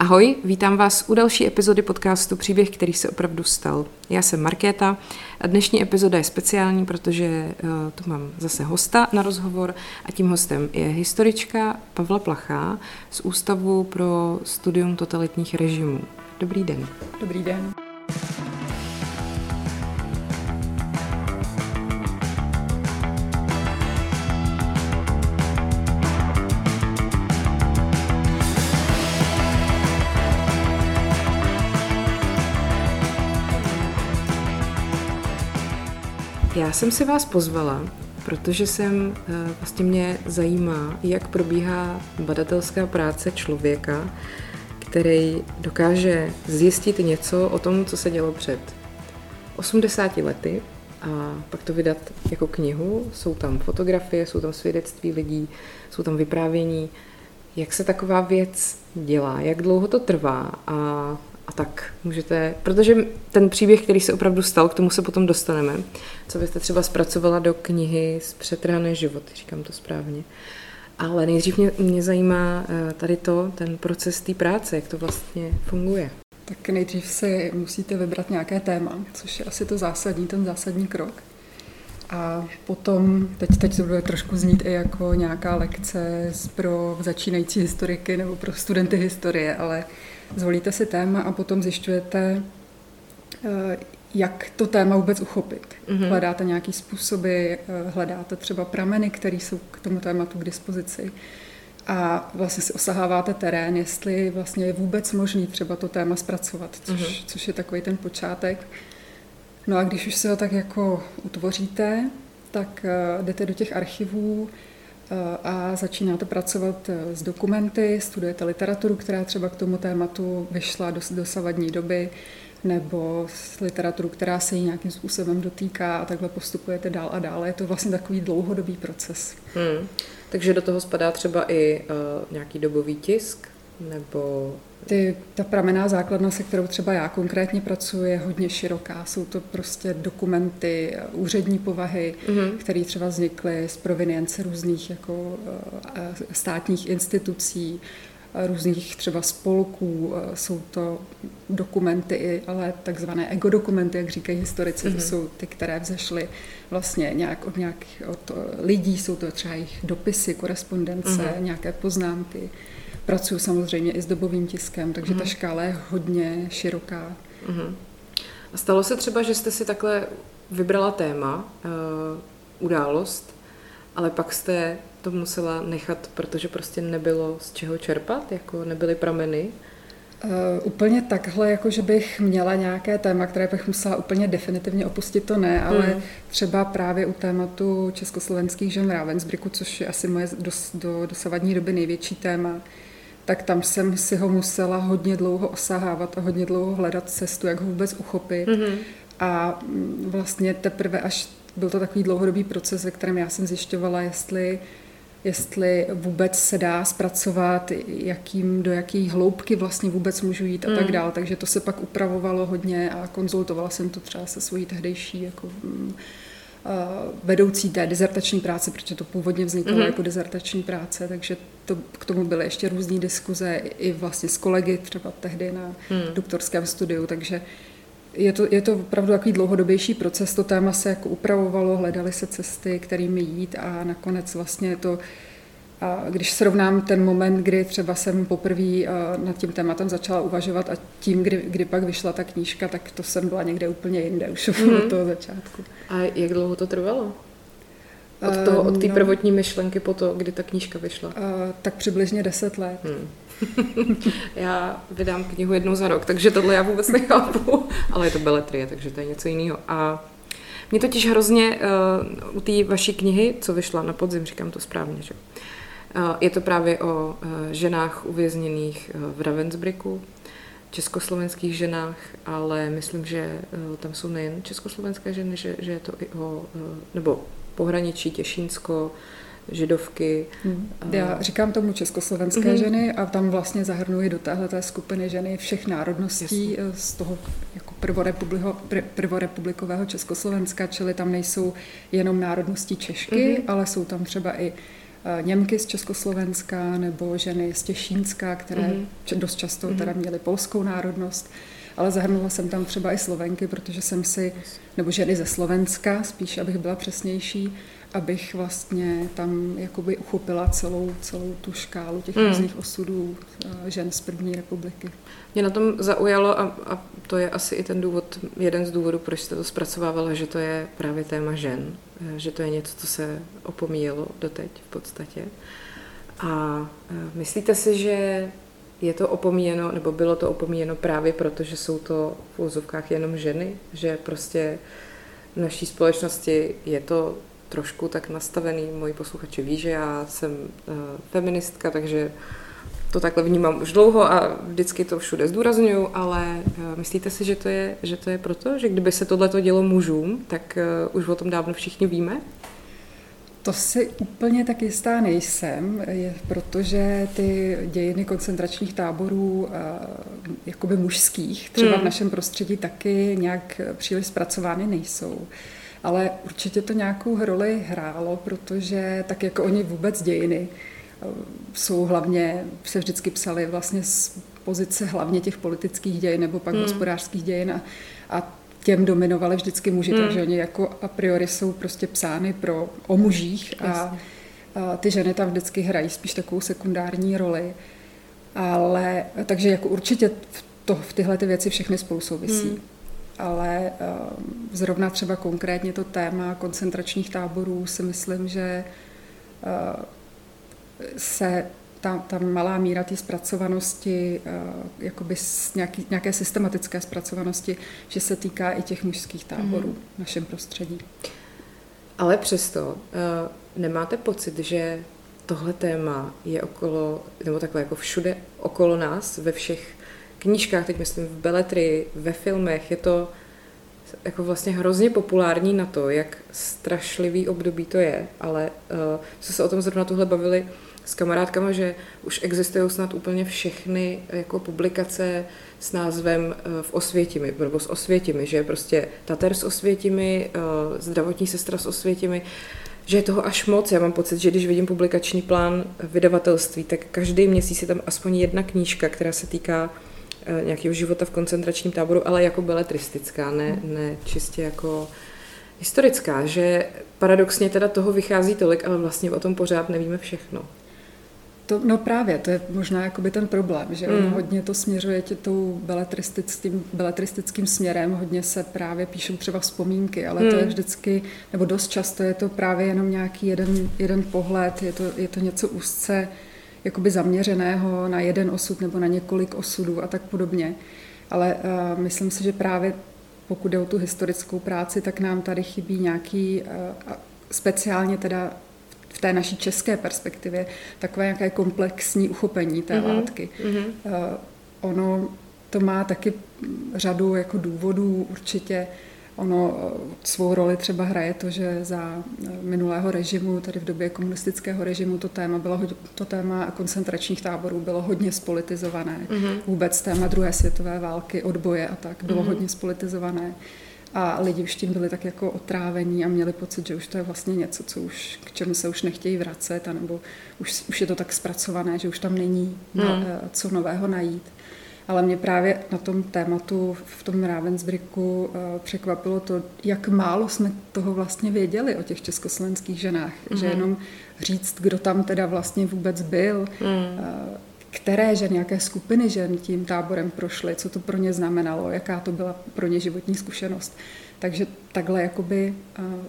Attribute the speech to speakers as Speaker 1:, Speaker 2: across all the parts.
Speaker 1: Ahoj, vítám vás u další epizody podcastu Příběh, který se opravdu stal. Já jsem Markéta a dnešní epizoda je speciální, protože uh, tu mám zase hosta na rozhovor a tím hostem je historička Pavla Plachá z Ústavu pro studium totalitních režimů. Dobrý den.
Speaker 2: Dobrý den.
Speaker 1: Já jsem si vás pozvala, protože jsem, eh, vlastně mě zajímá, jak probíhá badatelská práce člověka, který dokáže zjistit něco o tom, co se dělo před 80 lety a pak to vydat jako knihu. Jsou tam fotografie, jsou tam svědectví lidí, jsou tam vyprávění. Jak se taková věc dělá, jak dlouho to trvá a a tak můžete, protože ten příběh, který se opravdu stal, k tomu se potom dostaneme, co byste třeba zpracovala do knihy z Přetrhané životy, říkám to správně. Ale nejdřív mě, mě zajímá eh, tady to, ten proces té práce, jak to vlastně funguje.
Speaker 2: Tak nejdřív si musíte vybrat nějaké téma, což je asi to zásadní, ten zásadní krok. A potom, teď, teď to bude trošku znít i jako nějaká lekce pro začínající historiky nebo pro studenty historie, ale zvolíte si téma a potom zjišťujete, eh, jak to téma vůbec uchopit. Mm-hmm. Hledáte nějaký způsoby, eh, hledáte třeba prameny, které jsou k tomu tématu k dispozici a vlastně si osaháváte terén, jestli vlastně je vůbec možný třeba to téma zpracovat, což, mm-hmm. což je takový ten počátek. No a když už se ho tak jako utvoříte, tak uh, jdete do těch archivů, a začínáte pracovat eh, s dokumenty, studujete literaturu, která třeba k tomu tématu vyšla do dosavadní doby, nebo s literaturu, která se jí nějakým způsobem dotýká a takhle postupujete dál a dál. Je to vlastně takový dlouhodobý proces.
Speaker 1: Hmm. Takže do toho spadá třeba i uh, nějaký dobový tisk, nebo
Speaker 2: ty, ta pramená základna, se kterou třeba já konkrétně pracuji, je hodně široká. Jsou to prostě dokumenty úřední povahy, mm-hmm. které třeba vznikly z provinience různých jako eh, státních institucí, různých třeba spolků, eh, jsou to dokumenty, ale takzvané ego dokumenty, jak říkají historici, mm-hmm. to mhm. jsou ty, které vzešly vlastně nějak od nějakých od lidí, jsou to třeba jejich dopisy, korespondence, mm-hmm. nějaké poznámky. Pracuji samozřejmě i s dobovým tiskem, takže mm. ta mhm. škála je hodně široká. Mm.
Speaker 1: A stalo se třeba, že jste si takhle vybrala téma, uh, událost, ale pak jste to musela nechat, protože prostě nebylo z čeho čerpat, jako nebyly prameny?
Speaker 2: Uh, úplně takhle, jako že bych měla nějaké téma, které bych musela úplně definitivně opustit, to ne, ale mm. třeba právě u tématu československých žen v Ravensbrücku, což je asi moje dos, do dosavadní doby největší téma, tak tam jsem si ho musela hodně dlouho osahávat a hodně dlouho hledat cestu, jak ho vůbec uchopit. Mm-hmm. A mm, vlastně teprve až byl to takový dlouhodobý proces, ve kterém já jsem zjišťovala, jestli jestli vůbec se dá zpracovat, jakým, do jaký hloubky vlastně vůbec můžu jít a mm. tak dál. Takže to se pak upravovalo hodně a konzultovala jsem to třeba se svojí tehdejší jako, mm, vedoucí té dizertační práce, protože to původně vzniklo mm-hmm. jako dizertační práce, takže to, k tomu byly ještě různé diskuze i vlastně s kolegy třeba tehdy na mm. doktorském studiu, takže je to, je to opravdu takový dlouhodobější proces, to téma se jako upravovalo, hledaly se cesty, kterými jít a nakonec vlastně to a když srovnám ten moment, kdy třeba jsem poprvé nad tím tématem začala uvažovat a tím, kdy, kdy pak vyšla ta knížka, tak to jsem byla někde úplně jinde už mm. od toho začátku.
Speaker 1: A jak dlouho to trvalo? Od, od té no, prvotní myšlenky po to, kdy ta knížka vyšla? Uh,
Speaker 2: tak přibližně deset let. Hmm.
Speaker 1: já vydám knihu jednou za rok, takže tohle já vůbec nechápu, ale je to beletrie, takže to je něco jiného. A mě totiž hrozně uh, u té vaší knihy, co vyšla na podzim, říkám to správně, že? Uh, je to právě o uh, ženách uvězněných uh, v Ravensbrücku, československých ženách, ale myslím, že tam jsou nejen československé ženy, že, že je to i o, nebo pohraničí Těšínsko, židovky.
Speaker 2: Hmm. Já říkám tomu československé hmm. ženy a tam vlastně zahrnuji do téhle skupiny ženy všech národností Jasně. z toho jako prvorepublikového Československa, čili tam nejsou jenom národnosti Češky, hmm. ale jsou tam třeba i Němky z Československa nebo ženy z Těšínska, které mm-hmm. dost často mm-hmm. teda měly polskou národnost ale zahrnula jsem tam třeba i Slovenky, protože jsem si, nebo ženy ze Slovenska, spíš abych byla přesnější, abych vlastně tam jakoby uchopila celou, celou tu škálu těch mm. různých osudů eh, žen z první republiky.
Speaker 1: Mě na tom zaujalo a, a to je asi i ten důvod, jeden z důvodů, proč jste to zpracovávala, že to je právě téma žen, eh, že to je něco, co se opomíjelo doteď v podstatě. A eh, myslíte si, že je to opomíjeno, nebo bylo to opomíjeno právě proto, že jsou to v úzovkách jenom ženy, že prostě v naší společnosti je to trošku tak nastavený. Moji posluchači ví, že já jsem uh, feministka, takže to takhle vnímám už dlouho a vždycky to všude zdůraznuju, ale uh, myslíte si, že to je, že to je proto, že kdyby se tohle dělo mužům, tak uh, už o tom dávno všichni víme?
Speaker 2: To si úplně tak jistá nejsem, je, protože ty dějiny koncentračních táborů jakoby mužských třeba hmm. v našem prostředí taky nějak příliš zpracovány nejsou. Ale určitě to nějakou roli hrálo, protože tak jako oni vůbec dějiny jsou hlavně, se vždycky psali vlastně z pozice hlavně těch politických dějin nebo pak hmm. hospodářských dějin a, a těm dominovali vždycky muži, hmm. takže oni jako a priori jsou prostě psány pro, o mužích a, a ty ženy tam vždycky hrají spíš takovou sekundární roli. Ale takže jako určitě v, to, v tyhle ty věci všechny spolu souvisí. Hmm. Ale uh, zrovna třeba konkrétně to téma koncentračních táborů si myslím, že uh, se ta, ta malá míra té zpracovanosti, uh, jakoby nějaký, nějaké systematické zpracovanosti, že se týká i těch mužských táborů mm. v našem prostředí.
Speaker 1: Ale přesto nemáte pocit, že tohle téma je okolo, nebo takhle jako všude okolo nás, ve všech knížkách, teď myslím v beletrii, ve filmech, je to jako vlastně hrozně populární na to, jak strašlivý období to je, ale uh, co se o tom zrovna tuhle bavili s kamarádkama, že už existují snad úplně všechny jako publikace s názvem eh, v Osvětimi, nebo s Osvětimi, že prostě Tater s Osvětimi, eh, zdravotní sestra s Osvětimi, že je toho až moc. Já mám pocit, že když vidím publikační plán vydavatelství, tak každý měsíc je tam aspoň jedna knížka, která se týká eh, nějakého života v koncentračním táboru, ale jako beletristická, ne, ne čistě jako historická, že paradoxně teda toho vychází tolik, ale vlastně o tom pořád nevíme všechno.
Speaker 2: To, no právě, to je možná jakoby ten problém, že mm. hodně to směřuje tě tou beletristickým, beletristickým směrem, hodně se právě píšou třeba vzpomínky, ale mm. to je hmm. vždycky, nebo dost často je to právě jenom nějaký jeden, jeden pohled, je to, je to něco úzce jakoby zaměřeného na jeden osud nebo na několik osudů a tak podobně. Ale uh, myslím si, že právě pokud jde o tu historickou práci, tak nám tady chybí nějaký, uh, speciálně teda v té naší české perspektivě takové nějaké komplexní uchopení té mm-hmm. látky. Mm-hmm. Uh, ono to má taky řadu jako důvodů určitě. Ono uh, svou roli třeba hraje to, že za uh, minulého režimu, tedy v době komunistického režimu, to téma bylo to téma koncentračních táborů bylo hodně spolitizované. Mm-hmm. Vůbec téma druhé světové války, odboje a tak bylo mm-hmm. hodně spolitizované. A lidi už tím byli tak jako otrávení a měli pocit, že už to je vlastně něco, co už, k čemu se už nechtějí vracet, anebo už, už je to tak zpracované, že už tam není hmm. na, eh, co nového najít. Ale mě právě na tom tématu v tom Ravensbricku uh, překvapilo to, jak málo jsme toho vlastně věděli o těch československých ženách. Mm. Že jenom říct, kdo tam teda vlastně vůbec byl, mm. které ženy, jaké skupiny žen tím táborem prošly, co to pro ně znamenalo, jaká to byla pro ně životní zkušenost. Takže takhle jakoby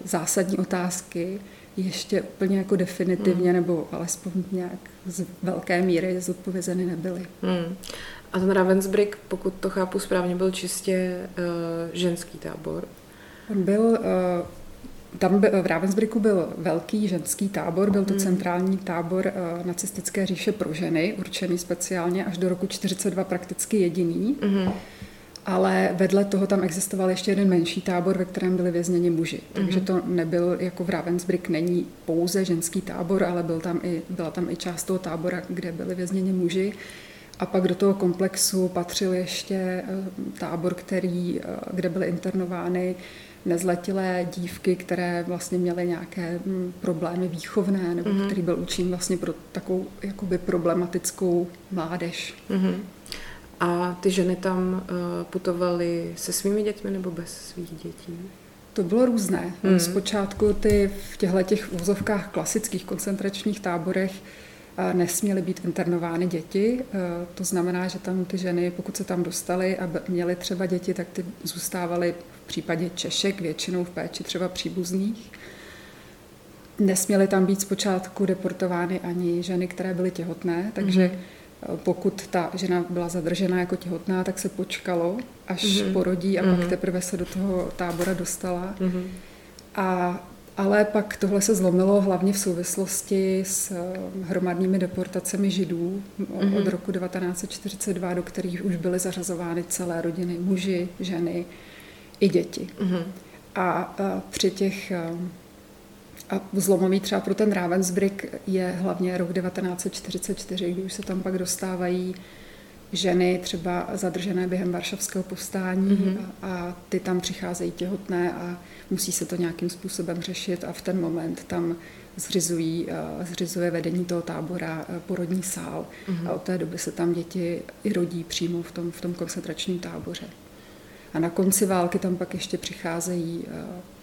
Speaker 2: zásadní otázky ještě úplně jako definitivně hmm. nebo alespoň nějak z velké míry zodpovězeny nebyly. Hmm.
Speaker 1: A ten Ravensbrück, pokud to chápu správně, byl čistě uh, ženský tábor?
Speaker 2: On byl uh, tam v Ravensbrücku byl velký ženský tábor, byl to hmm. centrální tábor uh, nacistické říše pro ženy, určený speciálně až do roku 42 prakticky jediný. Mm. Ale vedle toho tam existoval ještě jeden menší tábor, ve kterém byli vězněni muži. Takže hmm. to nebyl, jako v Ravensbrück není pouze ženský tábor, ale byl tam i, byla tam i část toho tábora, kde byli vězněni muži. A pak do toho komplexu patřil ještě uh, tábor, který, uh, kde byly internovány nezletilé dívky, které vlastně měly nějaké hm, problémy výchovné, nebo mm-hmm. který byl učím vlastně pro takovou jakoby problematickou mládež. Mm-hmm.
Speaker 1: A ty ženy tam uh, putovaly se svými dětmi nebo bez svých dětí?
Speaker 2: To bylo různé. Mm. Zpočátku ty v těchto těch úzovkách klasických koncentračních táborech eh, nesměly být internovány děti. Eh, to znamená, že tam ty ženy, pokud se tam dostaly a měly třeba děti, tak ty zůstávaly v případě Češek většinou v péči třeba příbuzných. Nesměly tam být zpočátku deportovány ani ženy, které byly těhotné, takže mm pokud ta žena byla zadržena jako těhotná, tak se počkalo, až mm-hmm. porodí a mm-hmm. pak mhm. teprve se do toho tábora dostala. Mm-hmm. A, ale pak tohle se zlomilo hlavně v souvislosti s eh, hromadnými deportacemi židů mm-hmm. od roku 1942, do kterých už byly zařazovány celé rodiny, muži, ženy i děti. Mm-hmm. A, a při těch a, eh, a zlomový třeba pro ten Ravensbrück je hlavně rok 1944, kdy už se tam pak dostávají ženy třeba zadržené během Varšavského povstání mm-hmm. a, a ty tam přicházejí těhotné a musí se to nějakým způsobem řešit a v ten moment tam zřizují, zřizuje vedení toho tábora porodní sál mm-hmm. a od té doby se tam děti i rodí přímo v tom, v tom koncentračním táboře. A na konci války tam pak ještě přicházejí Eh,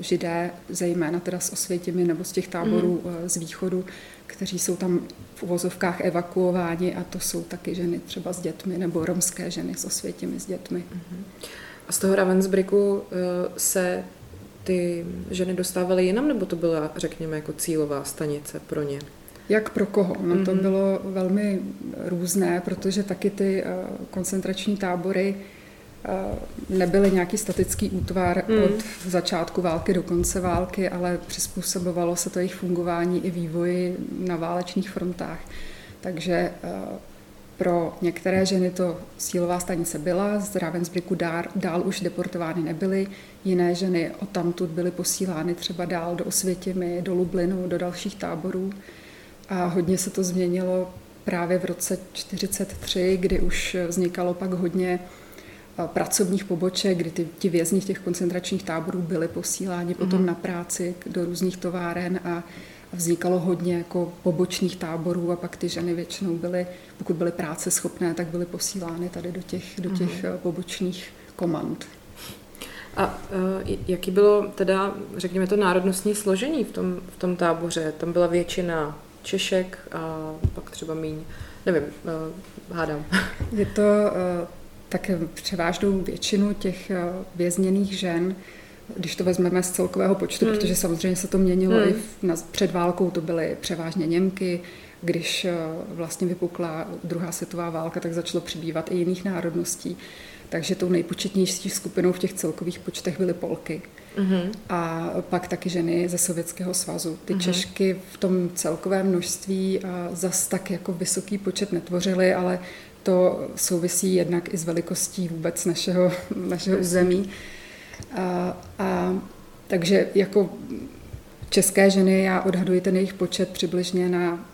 Speaker 2: židé, zejména teda z Osvětimi nebo z těch táborů mm. z východu, kteří jsou tam v uvozovkách evakuováni a to jsou taky ženy třeba s dětmi nebo romské ženy s Osvětimi s dětmi. Mm.
Speaker 1: A z toho Ravensbrücku eh, se ty ženy dostávaly jinam, nebo to byla, řekněme, jako cílová stanice pro ně?
Speaker 2: Jak pro koho? No to mm-hmm. bylo velmi různé, protože taky ty koncentrační tábory Eh, nebyly nějaký statický útvar mm. od začátku války do konce války, ale přizpůsobovalo se to jejich fungování i vývoji na válečných frontách. Takže eh, pro některé ženy to sílová stanice byla, z Ravensbrücku dál, dál už deportovány nebyly, jiné ženy odtamtud byly posílány třeba dál do Osvětimi, do Lublinu, do dalších táborů a hodně se to změnilo právě v roce 1943, kdy už vznikalo pak hodně pracovních poboček, kdy ty, ti vězni těch koncentračních táborů byli posíláni potom mm. na práci do různých továren a vznikalo hodně jako pobočných táborů a pak ty ženy většinou byly, pokud byly práce schopné, tak byly posílány tady do těch, do těch mm. pobočných komand.
Speaker 1: A uh, jaký bylo teda, řekněme, to národnostní složení v tom, v tom táboře? Tam byla většina Češek a pak třeba míň, nevím, uh, hádám.
Speaker 2: Je to uh, tak převážnou většinu těch eh, vězněných žen, když to vezmeme z celkového počtu, hmm. protože samozřejmě se to měnilo hmm. i v, na, před válkou, to byly převážně Němky, když eh, vlastně vypukla druhá světová válka, tak začalo přibývat i jiných národností. Takže tou nejpočetnější skupinou v těch celkových počtech byly Polky. Mm-hmm. A pak taky ženy ze Sovětského svazu. Ty mm-hmm. Češky v tom celkovém množství zas tak jako vysoký počet netvořily, ale to souvisí jednak i s velikostí vůbec našeho, našeho území. A, a, takže jako české ženy, já odhaduji ten jejich počet přibližně na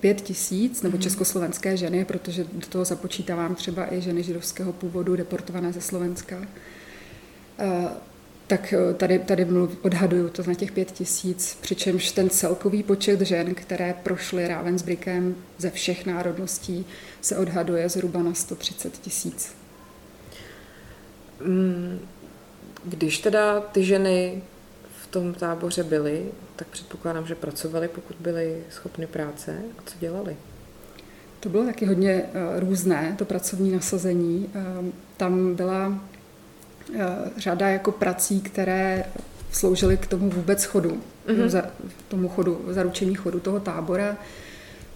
Speaker 2: pět tisíc, nebo mm-hmm. československé ženy, protože do toho započítávám třeba i ženy židovského původu deportované ze Slovenska tak eh, tady, tady mluv, odhaduju to na těch pět tisíc, přičemž ten celkový počet žen, které prošly Ravensbrickem ze všech národností, se odhaduje zhruba na 130 tisíc.
Speaker 1: Mm, když teda ty ženy v tom táboře byly, tak předpokládám, že pracovaly, pokud byly schopny práce. A co dělali?
Speaker 2: To bylo taky hodně uh, různé, to pracovní nasazení. Uh, tam byla Eh, řada jako prací, které sloužily k tomu vůbec chodu, mm-hmm. za, tomu chodu, zaručení chodu toho tábora,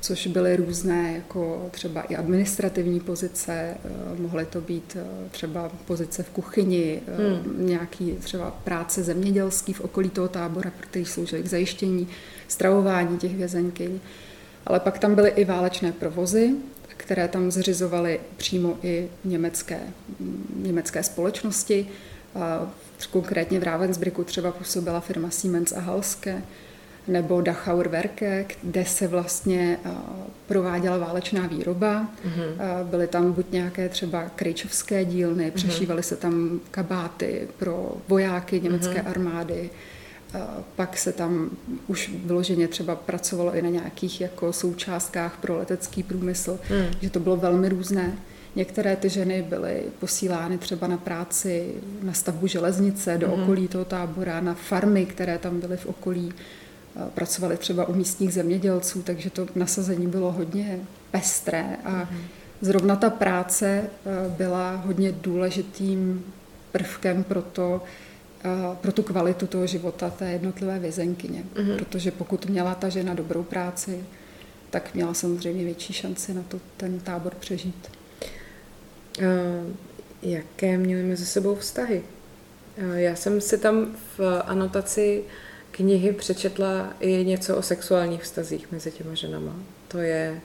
Speaker 2: což byly různé jako třeba i administrativní pozice, eh, mohly to být eh, třeba pozice v kuchyni, mm. nějaký třeba práce zemědělský v okolí toho tábora, který sloužily k zajištění stravování těch vězenkyň. Ale pak tam byly i válečné provozy, které tam zřizovaly přímo i německé, německé společnosti. Konkrétně v Ravensbrücku třeba působila firma Siemens a Halske. nebo Dachauer Werke, kde se vlastně prováděla válečná výroba. Mm-hmm. Byly tam buď nějaké třeba krejčovské dílny, přešívaly mm-hmm. se tam kabáty pro vojáky německé mm-hmm. armády. Pak se tam už vyloženě třeba pracovalo i na nějakých jako součástkách pro letecký průmysl, mm. že to bylo velmi různé. Některé ty ženy byly posílány třeba na práci na stavbu železnice do mm. okolí toho tábora, na farmy, které tam byly v okolí. Pracovali třeba u místních zemědělců, takže to nasazení bylo hodně pestré a mm. zrovna ta práce eh, byla hodně důležitým prvkem pro to, pro tu kvalitu toho života té jednotlivé vězenkyně. Mm. Protože pokud měla ta žena dobrou práci, tak měla samozřejmě větší šanci na to ten tábor přežít.
Speaker 1: Uh, jaké měly mezi sebou vztahy? Uh, já jsem si tam v anotaci knihy přečetla i něco o sexuálních vztazích mezi těma ženama. To je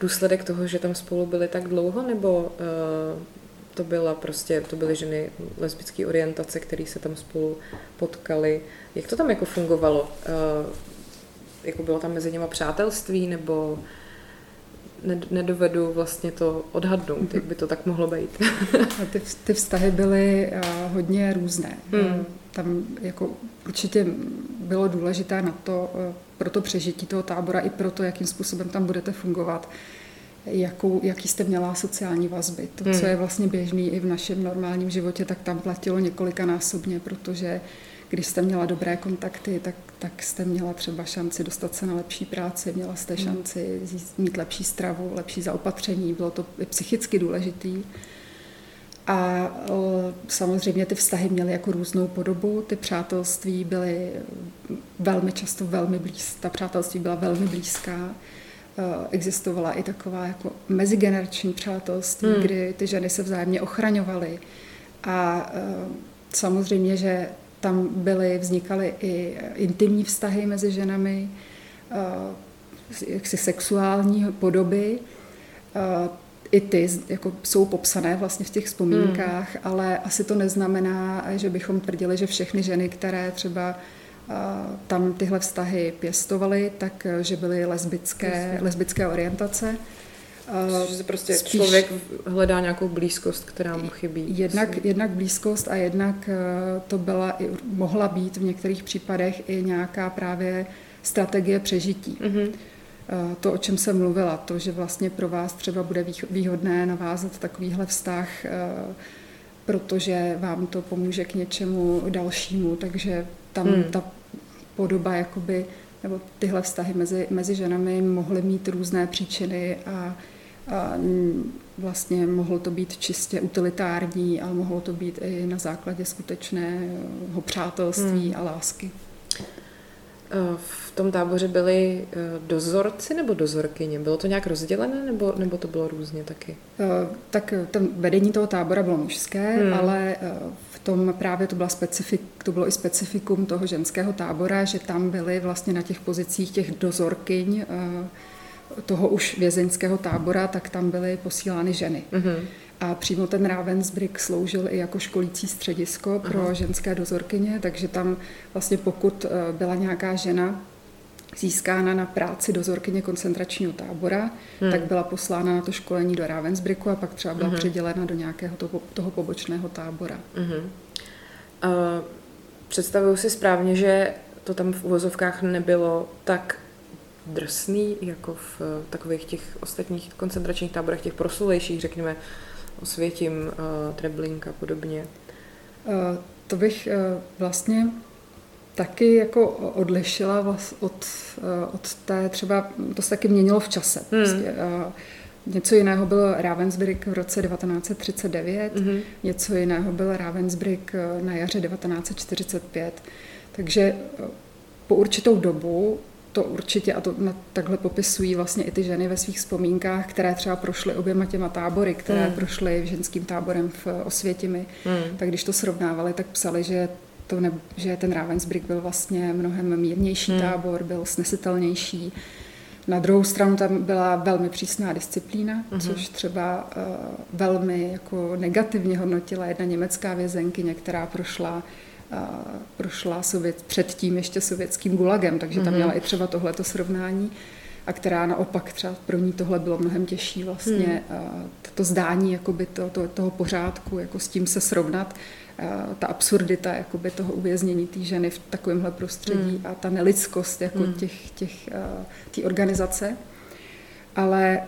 Speaker 1: důsledek toho, že tam spolu byly tak dlouho, nebo uh, to byla prostě, to byly ženy lesbické orientace, které se tam spolu potkaly. Jak to tam jako fungovalo? Uh, jako bylo tam mezi něma přátelství, nebo nedovedu vlastně to odhadnout, jak by to tak mohlo být.
Speaker 2: ty, ty vztahy byly uh, hodně různé. Hmm. Tam jako určitě bylo důležité na to, pro to přežití toho tábora i pro to, jakým způsobem tam budete fungovat, jakou, jaký jste měla sociální vazby. To, hmm. co je vlastně běžný i v našem normálním životě, tak tam platilo několikanásobně, protože když jste měla dobré kontakty, tak, tak jste měla třeba šanci dostat se na lepší práci, měla jste hmm. šanci mít lepší stravu, lepší zaopatření, bylo to i psychicky důležitý. A samozřejmě ty vztahy měly jako různou podobu, ty přátelství byly velmi často velmi blízká, ta přátelství byla velmi blízká. Existovala i taková jako mezigenerační přátelství, hmm. kdy ty ženy se vzájemně ochraňovaly. A samozřejmě, že tam byly, vznikaly i intimní vztahy mezi ženami, eh, jaksi sexuální podoby. Eh, I ty jako jsou popsané vlastně v těch vzpomínkách, hmm. ale asi to neznamená, že bychom tvrdili, že všechny ženy, které třeba eh, tam tyhle vztahy pěstovaly, tak že byly lesbické, lesbické orientace.
Speaker 1: Že se prostě Spíš člověk hledá nějakou blízkost, která mu chybí.
Speaker 2: Jednak, jednak blízkost a jednak eh, to byla i, mohla být v některých případech i nějaká právě strategie přežití. Mm-hmm. To, o čem jsem mluvila, to, že vlastně pro vás třeba bude výhodné navázat takovýhle vztah, eh, protože vám to pomůže k něčemu dalšímu, takže tam hmm. ta podoba jakoby nebo tyhle vztahy mezi, mezi ženami mohly mít různé příčiny a a vlastně mohlo to být čistě utilitární, ale mohlo to být i na základě skutečného přátelství hmm. a lásky.
Speaker 1: E, v tom táboře byli e, dozorci nebo dozorkyně? Bylo to nějak rozdělené nebo, nebo to bylo různě taky?
Speaker 2: E, tak ten vedení toho tábora bylo mužské, hmm. ale v tom právě to, byla specifik, to bylo i specifikum toho ženského tábora, že tam byly vlastně na těch pozicích těch dozorkyň toho už vězeňského tábora, tak tam byly posílány ženy. Mm-hmm. A přímo ten Ravensbrück sloužil i jako školící středisko pro Aha. ženské dozorkyně, takže tam vlastně pokud eh, byla nějaká žena získána na práci dozorkyně koncentračního tábora, hmm. tak byla poslána na to školení do Ravensbrücku a pak třeba byla hmm. přidělena do nějakého toho, toho pobočného tábora. Hmm. Uh,
Speaker 1: představuju si správně, že to tam v uvozovkách nebylo tak drsný, jako v eh, takových těch ostatních koncentračních táborech, těch proslulejších, řekněme, Osvětím, uh, Treblink a podobně?
Speaker 2: Uh, to bych uh, vlastně taky jako odlišila vás od, uh, od té třeba, to se taky měnilo v čase. Hmm. Prostě, uh, Něco jiného byl Ravensbrück v roce 1939, mm-hmm. něco jiného byl Ravensbrück na jaře 1945. Takže po určitou dobu to určitě, a to na, takhle popisují vlastně i ty ženy ve svých vzpomínkách, které třeba prošly oběma těma tábory, které mm. prošly ženským táborem v Osvětimi, mm. tak když to srovnávali, tak psali, že to ne, že ten Ravensbrück byl vlastně mnohem mírnější mm. tábor, byl snesitelnější. Na druhou stranu tam byla velmi přísná disciplína, mm-hmm. což třeba uh, velmi jako negativně hodnotila jedna německá vězenkyně, která prošla prošla sovět, předtím ještě sovětským gulagem, takže tam mhm. měla i třeba tohleto srovnání a která naopak třeba pro ní tohle bylo mnohem těžší vlastně hmm. to zdání jakoby to, to, toho pořádku, jako s tím se srovnat, ta absurdita jakoby toho uvěznění té ženy v takovémhle prostředí hmm. a ta nelidskost jako hmm. těch, těch, té organizace. Ale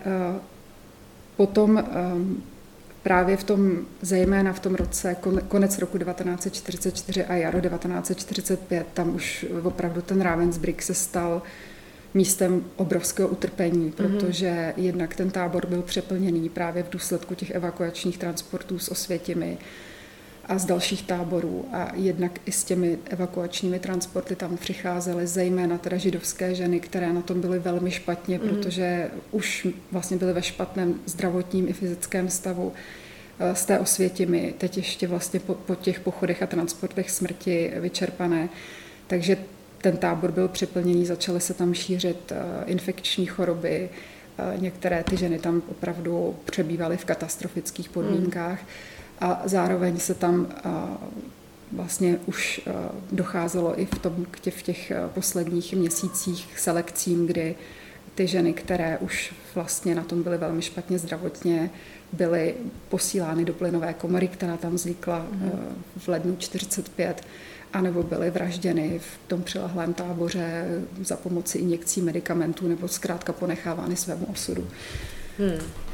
Speaker 2: potom právě v tom, zejména v tom roce, konec roku 1944 a jaro 1945, tam už opravdu ten Ravensbrück se stal místem obrovského utrpení, mhm. protože mm-hmm. jednak ten tábor byl přeplněný právě v důsledku těch evakuačních transportů s Osvětimi a z dalších táborů a jednak i s těmi evakuačními transporty tam přicházely zejména teda židovské ženy, které na tom byly velmi špatně, mm. protože už vlastně byly ve špatném zdravotním i fyzickém stavu eh, z té osvětimi, teď ještě vlastně po, po těch pochodech a transportech smrti vyčerpané. Takže ten tábor byl přeplněný, začaly se tam šířit eh, infekční choroby, eh, některé ty ženy tam opravdu přebývaly v katastrofických podmínkách. Mm a zároveň se tam vlastně už docházelo i v, tom, v těch posledních měsících selekcím, kdy ty ženy, které už vlastně na tom byly velmi špatně zdravotně, byly posílány do plynové komory, která tam vznikla mm. v lednu 45, anebo byly vražděny v tom přilehlém táboře za pomoci injekcí medicamentů nebo zkrátka ponechávány svému osudu. Hmm.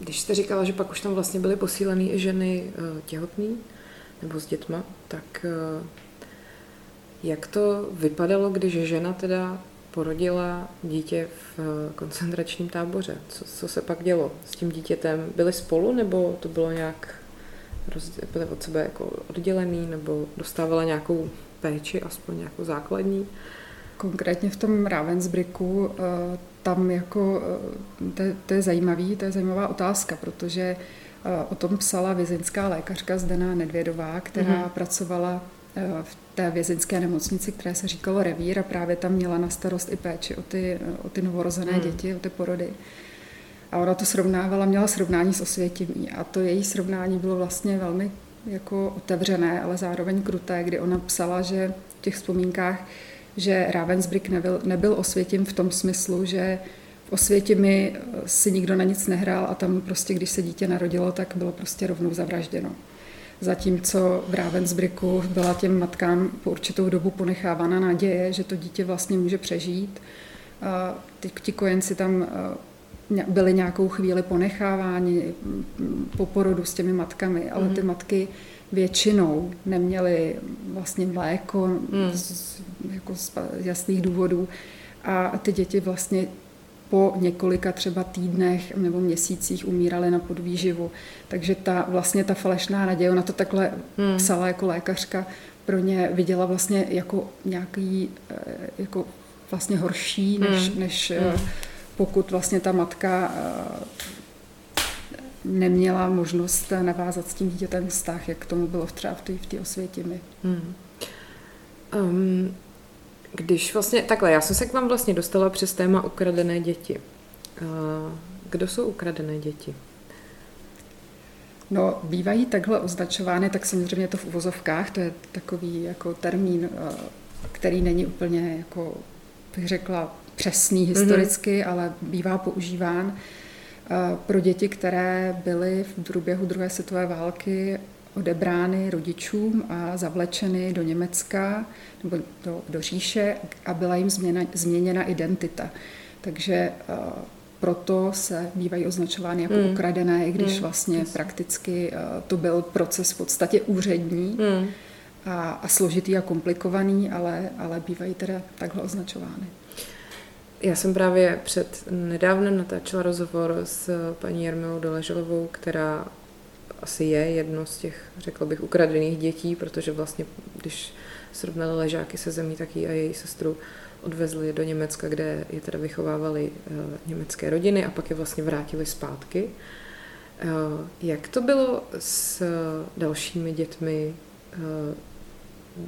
Speaker 1: Když jste říkala, že pak už tam vlastně byly posílené i ženy eh, těhotný nebo s dětma, tak eh, jak to vypadalo, když žena teda porodila dítě v eh, koncentračním táboře? Co, co se pak dělo s tím dítětem? Byli spolu nebo to bylo nějak byly od sebe jako oddělený nebo dostávala nějakou péči, aspoň nějakou základní?
Speaker 2: Konkrétně v tom Ravensbricku tam jako, eh, to, to je zajímavý, to je zajímavá otázka, protože eh, o tom psala vězeňská lékařka Zdena Nedvědová, která mm-hmm. pracovala eh, v té vězeňské nemocnici, které se říkalo Revír a právě tam měla na starost i péči o ty, o ty novorozené mm. děti, o ty porody. A ona to srovnávala, měla srovnání s osvětimí a to její srovnání bylo vlastně velmi jako otevřené, ale zároveň kruté, kdy ona psala, že v těch vzpomínkách že Ravensbrück nebyl, nebyl osvětím v tom smyslu, že v Osvětimi si nikdo na nic nehrál a tam prostě, když se dítě narodilo, tak bylo prostě rovnou zavražděno. Zatímco v Ravensbrücku byla těm matkám po určitou dobu ponechávána naděje, že to dítě vlastně může přežít. Ti kojenci tam byli nějakou chvíli ponecháváni po porodu s těmi matkami, ale ty mhm. matky většinou neměli vlastně mléko hmm. z, jako z jasných důvodů a ty děti vlastně po několika třeba týdnech nebo měsících umíraly na podvýživu. Takže ta vlastně ta falešná naděje, ona to takhle hmm. psala jako lékařka, pro ně viděla vlastně jako nějaký eh, jako vlastně horší, než, hmm. než hmm. Pokud vlastně ta matka eh, neměla možnost navázat s tím dítětem vztah, jak tomu bylo třeba v té v osvětimi. Hmm.
Speaker 1: Um, když vlastně, takhle, já jsem se k vám vlastně dostala přes téma ukradené děti. Uh, kdo jsou ukradené děti?
Speaker 2: No, bývají takhle označovány, tak samozřejmě to v uvozovkách, to je takový jako termín, uh, který není úplně, jako bych řekla, přesný historicky, mm-hmm. ale bývá používán pro děti, které byly v průběhu druhé světové války odebrány rodičům a zavlečeny do Německa nebo do, do říše a byla jim změna, změněna identita. Takže proto se bývají označovány jako hmm. ukradené, i když hmm. vlastně prakticky to byl proces v podstatě úřední hmm. a, a složitý a komplikovaný, ale, ale bývají teda takhle označovány.
Speaker 1: Já jsem právě před nedávnem natáčela rozhovor s paní Jarmilou Doleželovou, která asi je jedno z těch, řekla bych, ukradených dětí, protože vlastně, když srovnali ležáky se zemí, tak ji a její sestru odvezli do Německa, kde je teda vychovávali uh, německé rodiny a pak je vlastně vrátili zpátky. Uh, jak to bylo s dalšími dětmi? Uh,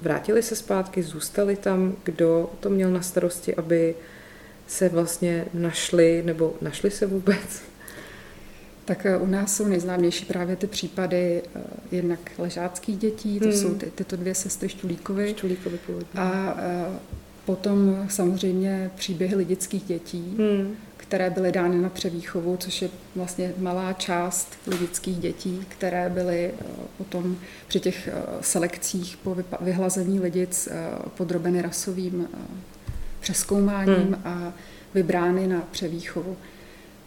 Speaker 1: vrátili se zpátky, zůstali tam? Kdo to měl na starosti, aby se vlastně našli, nebo našli se vůbec?
Speaker 2: Tak u nás jsou nejznámější právě ty případy jednak ležáckých dětí, to hmm. jsou ty, tyto dvě sestry Štulíkovy.
Speaker 1: Štulíkovy
Speaker 2: A, a potom samozřejmě příběhy lidických dětí, hmm které byly dány na převýchovu, což je vlastně malá část lidických dětí, které byly eh, potom při těch eh, selekcích po vyhlazení lidic eh, podrobeny rasovým přeskoumáním hmm. a vybrány na převýchovu.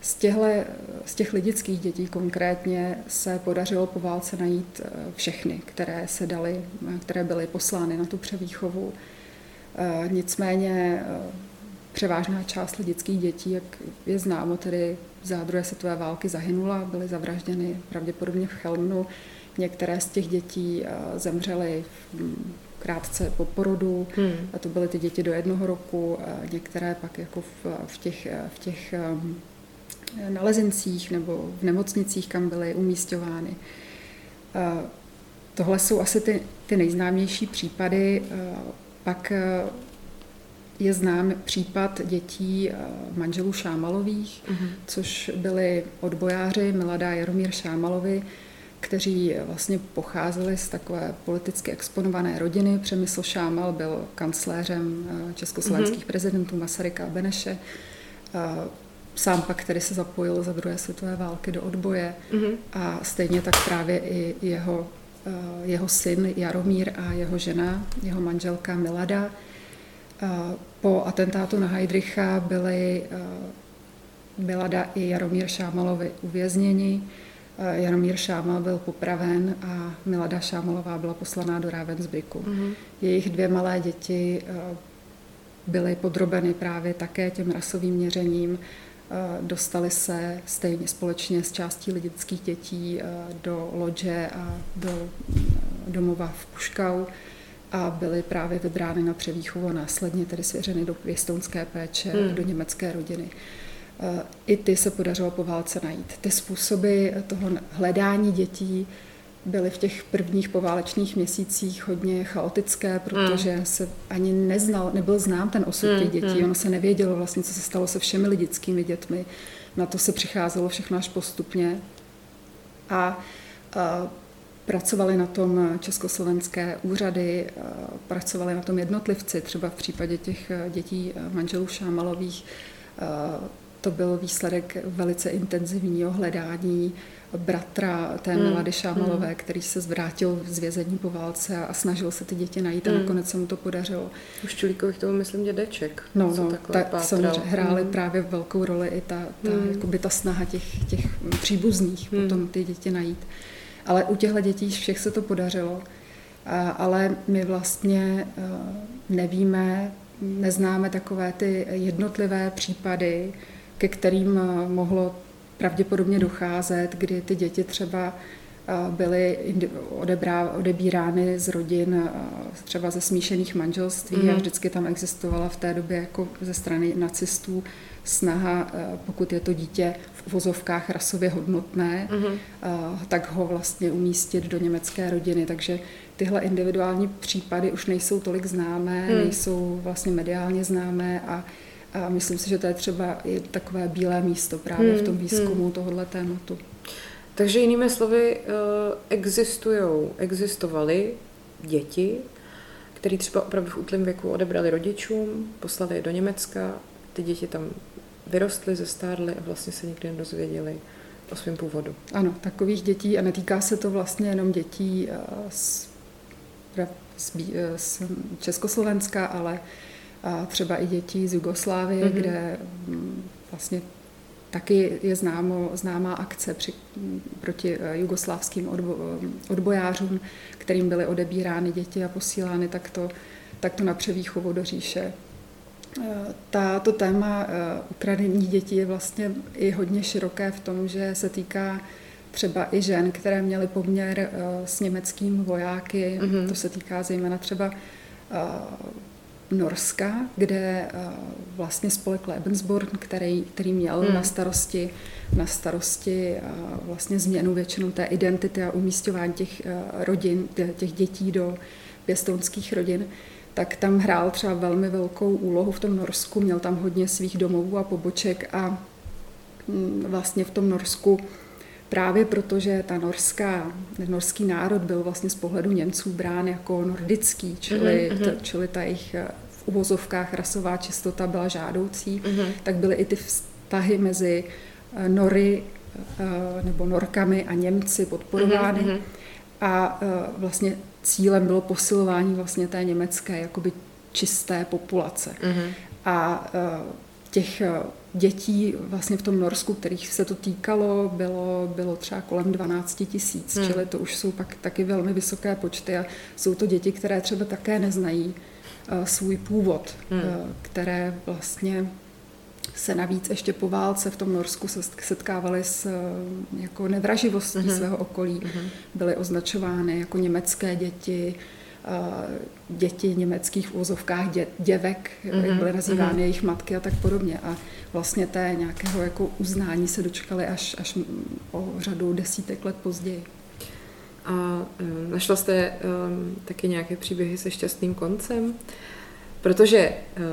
Speaker 2: Z, těhle, z těch lidických dětí konkrétně se podařilo po válce najít všechny, které se dali, které byly poslány na tu převýchovu. Nicméně převážná část lidických dětí, jak je známo, tedy za druhé světové války zahynula, byly zavražděny pravděpodobně v Chelmnu. Některé z těch dětí eh, zemřely krátce po porodu, hmm. a to byly ty děti do jednoho roku, některé pak jako v, v těch, v těch um, nalezencích nebo v nemocnicích, kam byly umístěvány. Tohle jsou asi ty, ty nejznámější případy. Pak uh, je znám případ dětí eh, manželů Šámalových, uh-huh. což byli odbojáři Milada Jaromír Šámalovi, kteří vlastně pocházeli z takové politicky exponované rodiny. Přemysl Šámal byl kancléřem eh, československých uh-huh. prezidentů Masaryka a Beneše. Eh, sám pak který se zapojil za druhé světové války do odboje uh-huh. a stejně tak právě i jeho, jeho syn Jaromír a jeho žena, jeho manželka Milada, po atentátu na Heidricha byli Milada i Jaromír Šámalovi uvězněni. Jaromír Šámal byl popraven a Milada Šámalová byla poslaná do Ravensbrücku. Mm-hmm. Jejich dvě malé děti byly podrobeny právě také těm rasovým měřením. Dostali se stejně společně s částí lidických dětí do lodže a do domova v Puškau a byly právě vybrány na převýchovu a následně tedy svěřeny do pěstounské péče, hmm. do německé rodiny. I ty se podařilo po válce najít. Ty způsoby toho hledání dětí byly v těch prvních poválečných měsících hodně chaotické, protože hmm. se ani neznal, nebyl znám ten osud těch hmm, dětí, hmm. ono se nevědělo vlastně, co se stalo se všemi lidickými dětmi. Na to se přicházelo všechno až postupně. A, a Pracovali na tom československé úřady, pracovali na tom jednotlivci, třeba v případě těch dětí manželů Šámalových. To byl výsledek velice intenzivního hledání bratra té hmm. Milady Šámalové, hmm. který se zvrátil z vězení po válce a snažil se ty děti najít a hmm. nakonec se mu to podařilo.
Speaker 1: Už Čulíkových to myslím dědeček.
Speaker 2: No, no tak samozřejmě hráli hmm. právě velkou roli i ta, ta, hmm. jakoby ta snaha těch, těch příbuzných hmm. potom ty děti najít. Ale u těchto dětí všech se to podařilo. Ale my vlastně e, nevíme, neznáme takové ty jednotlivé případy, ke kterým e, mohlo pravděpodobně docházet, kdy ty děti třeba e, byly odebírány z rodin třeba ze smíšených manželství mm. a vždycky tam existovala v té době jako ze strany nacistů snaha, pokud je to dítě uvozovkách rasově hodnotné, mm-hmm. tak ho vlastně umístit do německé rodiny. Takže tyhle individuální případy už nejsou tolik známé, mm. nejsou vlastně mediálně známé a, a myslím si, že to je třeba i takové bílé místo právě mm. v tom hmm. výzkumu mm. tohohle tématu.
Speaker 1: Takže jinými slovy, eh, existují, existovaly děti, které třeba opravdu v útlém věku odebrali rodičům, poslali je do Německa, ty děti tam vyrostly, zestárly a vlastně se nikdy nedozvěděli o svém původu.
Speaker 2: Ano, takových dětí, a netýká se to vlastně jenom dětí eh, z, z, z Československa, ale třeba i dětí z Jugoslávie, mm-hmm. kde mm, vlastně taky je známo, známá akce při, proti eh, jugoslávským odbo, odbojářům, kterým byly odebírány děti a posílány takto, takto na převýchovu do říše ta, to téma eh, ukradení dětí je vlastně i hodně široké v tom, že se týká třeba i žen, které měly poměr eh, s německými vojáky. Mm-hmm. To se týká zejména třeba eh, Norska, kde vlastně spolek Lebensborn, který, který měl mm. na starosti, na starosti vlastně změnu většinou té identity a umístěvání těch rodin, těch dětí do pěstounských rodin, tak tam hrál třeba velmi velkou úlohu v tom Norsku, měl tam hodně svých domovů a poboček a mm, vlastně v tom Norsku právě protože ta norská, norský národ byl vlastně z pohledu Němců brán jako nordický, čili, mm-hmm. t, čili ta jejich eh, v uvozovkách rasová čistota byla žádoucí, mm-hmm. tak byly i ty vztahy mezi eh, Nory eh, nebo Norkami a Němci podporovány. Mm-hmm. A vlastně cílem bylo posilování vlastně té německé jakoby čisté populace. Mm-hmm. A těch dětí vlastně v tom Norsku, kterých se to týkalo, bylo, bylo třeba kolem 12 tisíc, hmm. čili to už jsou pak taky velmi vysoké počty a jsou to děti, které třeba také neznají uh, svůj původ, hmm. uh, které vlastně se navíc ještě po válce v tom Norsku se setkávaly s jako nevraživostí hmm. svého okolí. Hmm. Byly označovány jako německé děti, děti německých úzovkách dě, děvek, mm-hmm. jak byly nazývány mm-hmm. jejich matky a tak podobně. A vlastně té nějakého jako uznání se dočkali až, až o řadu desítek let později.
Speaker 1: A e, našla jste um, taky nějaké příběhy se šťastným koncem? Protože uh,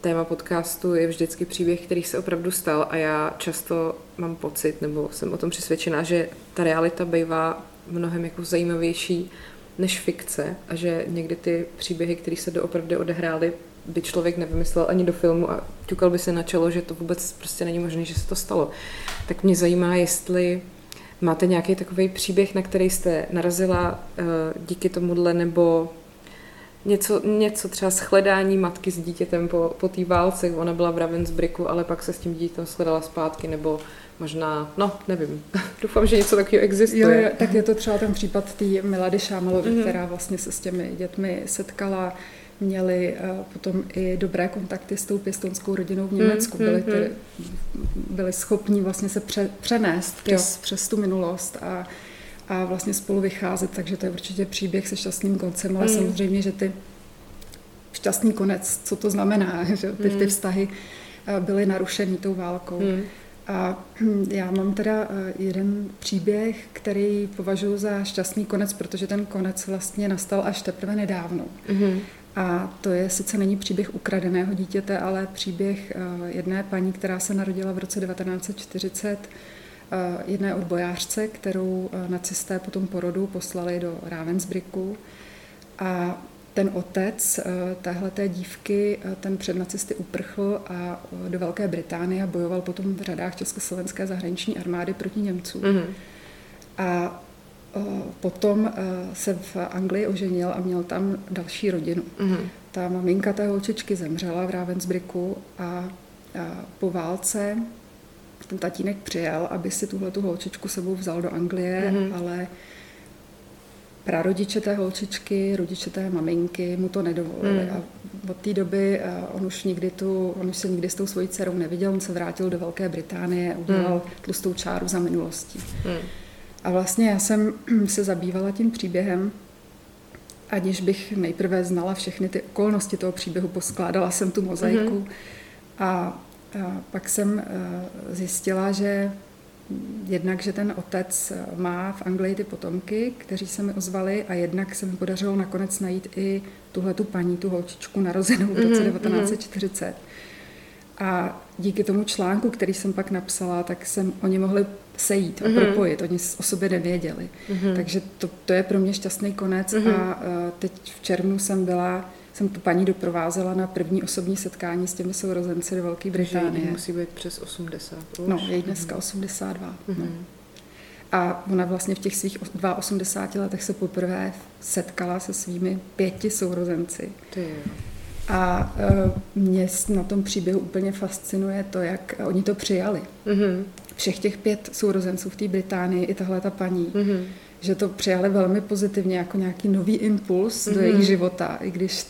Speaker 1: téma podcastu je vždycky příběh, který se opravdu stal a já často mám pocit, nebo jsem o tom přesvědčená, že ta realita bývá mnohem jako zajímavější než fikce a že někdy ty příběhy, které se doopravdy odehrály, by člověk nevymyslel ani do filmu a ťukal by se na čelo, že to vůbec prostě není možné, že se to stalo. Tak mě zajímá, jestli máte nějaký takový příběh, na který jste narazila uh, díky tomuhle, nebo něco, něco třeba shledání matky s dítětem po, po té válce, ona byla v Ravensbricku, ale pak se s tím dítětem shledala zpátky, nebo možná, no, nevím. Doufám, že něco takového existuje.
Speaker 2: Jo, jo, tak je to třeba ten případ té Milady Šámalové, mm-hmm. která vlastně se s těmi dětmi setkala měli uh, potom i dobré kontakty s tou pěstonskou rodinou v Německu. Mm, byli, ty, mm. byli schopni vlastně se pře, přenést přes, přes tu minulost a, a vlastně spolu vycházet, takže to je určitě příběh se šťastným koncem, ale mm. samozřejmě, že ty šťastný konec, co to znamená, že ty, ty mm. vztahy uh, byly narušený tou válkou. Mm. A hm, já mám teda eh, jeden příběh, který považuji za šťastný konec, protože ten konec vlastně nastal až teprve nedávno. Mm-hmm. A to je sice není příběh ukradeného dítěte, ale příběh eh, jedné paní, která se narodila v roce 1940, eh, jedné odbojářce, kterou nacisté po tom porodu poslali do Ravensbricku. A ten otec eh, téhle té dívky, eh, ten před nacisty uprchl a eh, do Velké Británie a bojoval potom v řadách Československé zahraniční armády proti Němcům. Mm-hmm. A potom se v Anglii oženil a měl tam další rodinu. Mm-hmm. Ta maminka té holčičky zemřela v Ravensbricku a po válce ten tatínek přijel, aby si tuhle tu holčičku sebou vzal do Anglie, mm-hmm. ale prarodiče té holčičky, rodiče té maminky mu to nedovolili. Hmm. A od té doby eh, on už nikdy tu, on už se nikdy s tou svojí dcerou neviděl, on se vrátil do Velké Británie, udělal hmm. tlustou čáru za minulostí. Hmm. A vlastně já jsem se zabývala tím příběhem, aniž bych nejprve znala všechny ty okolnosti toho příběhu, poskládala jsem tu mozaiku hmm. a, a pak jsem uh, zjistila, že jednak, že ten otec má v Anglii ty potomky, kteří se mi ozvali a jednak se mi podařilo nakonec najít i tuhle tu paní, tu holčičku narozenou v roce mm-hmm. 1940. A díky tomu článku, který jsem pak napsala, tak jsem oni mohli sejít a mm-hmm. propojit. Oni o sobě nevěděli. Mm-hmm. Takže to, to je pro mě šťastný konec. Mm-hmm. A uh, teď v červnu jsem byla jsem tu paní doprovázela na první osobní setkání s těmi sourozenci do Velké Británie.
Speaker 1: Že musí být přes 80 už.
Speaker 2: No, je dneska mm-hmm. 82. Mm-hmm. No. A ona vlastně v těch svých 82 letech se poprvé setkala se svými pěti sourozenci.
Speaker 1: Ty
Speaker 2: A uh, mě na tom příběhu úplně fascinuje to, jak oni to přijali. Mm-hmm. Všech těch pět sourozenců v té Británii, i tahle ta paní, mm-hmm. že to přijali velmi pozitivně jako nějaký nový impuls mm-hmm. do jejich života, i když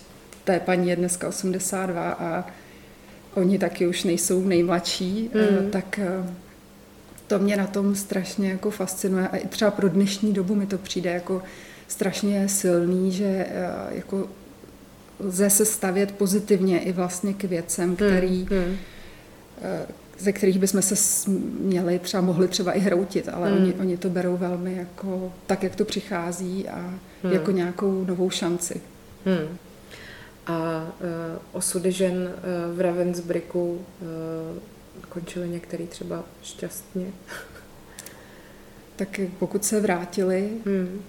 Speaker 2: té paní je dneska 82 a oni taky už nejsou nejmladší, mm. tak eh, to mě na tom strašně jako fascinuje a i třeba pro dnešní dobu mi to přijde jako strašně silný, že eh, jako lze se stavět pozitivně i vlastně k věcem, hmm, který, mm. ze kterých bychom se měli třeba mohli třeba i hroutit, ale mm. oni, oni to berou velmi jako tak, jak to přichází a mm. jako nějakou novou šanci. Mm
Speaker 1: a uh, osudy žen uh, v Ravensbricku uh, končily některý třeba šťastně?
Speaker 2: Tak pokud se vrátili, hmm.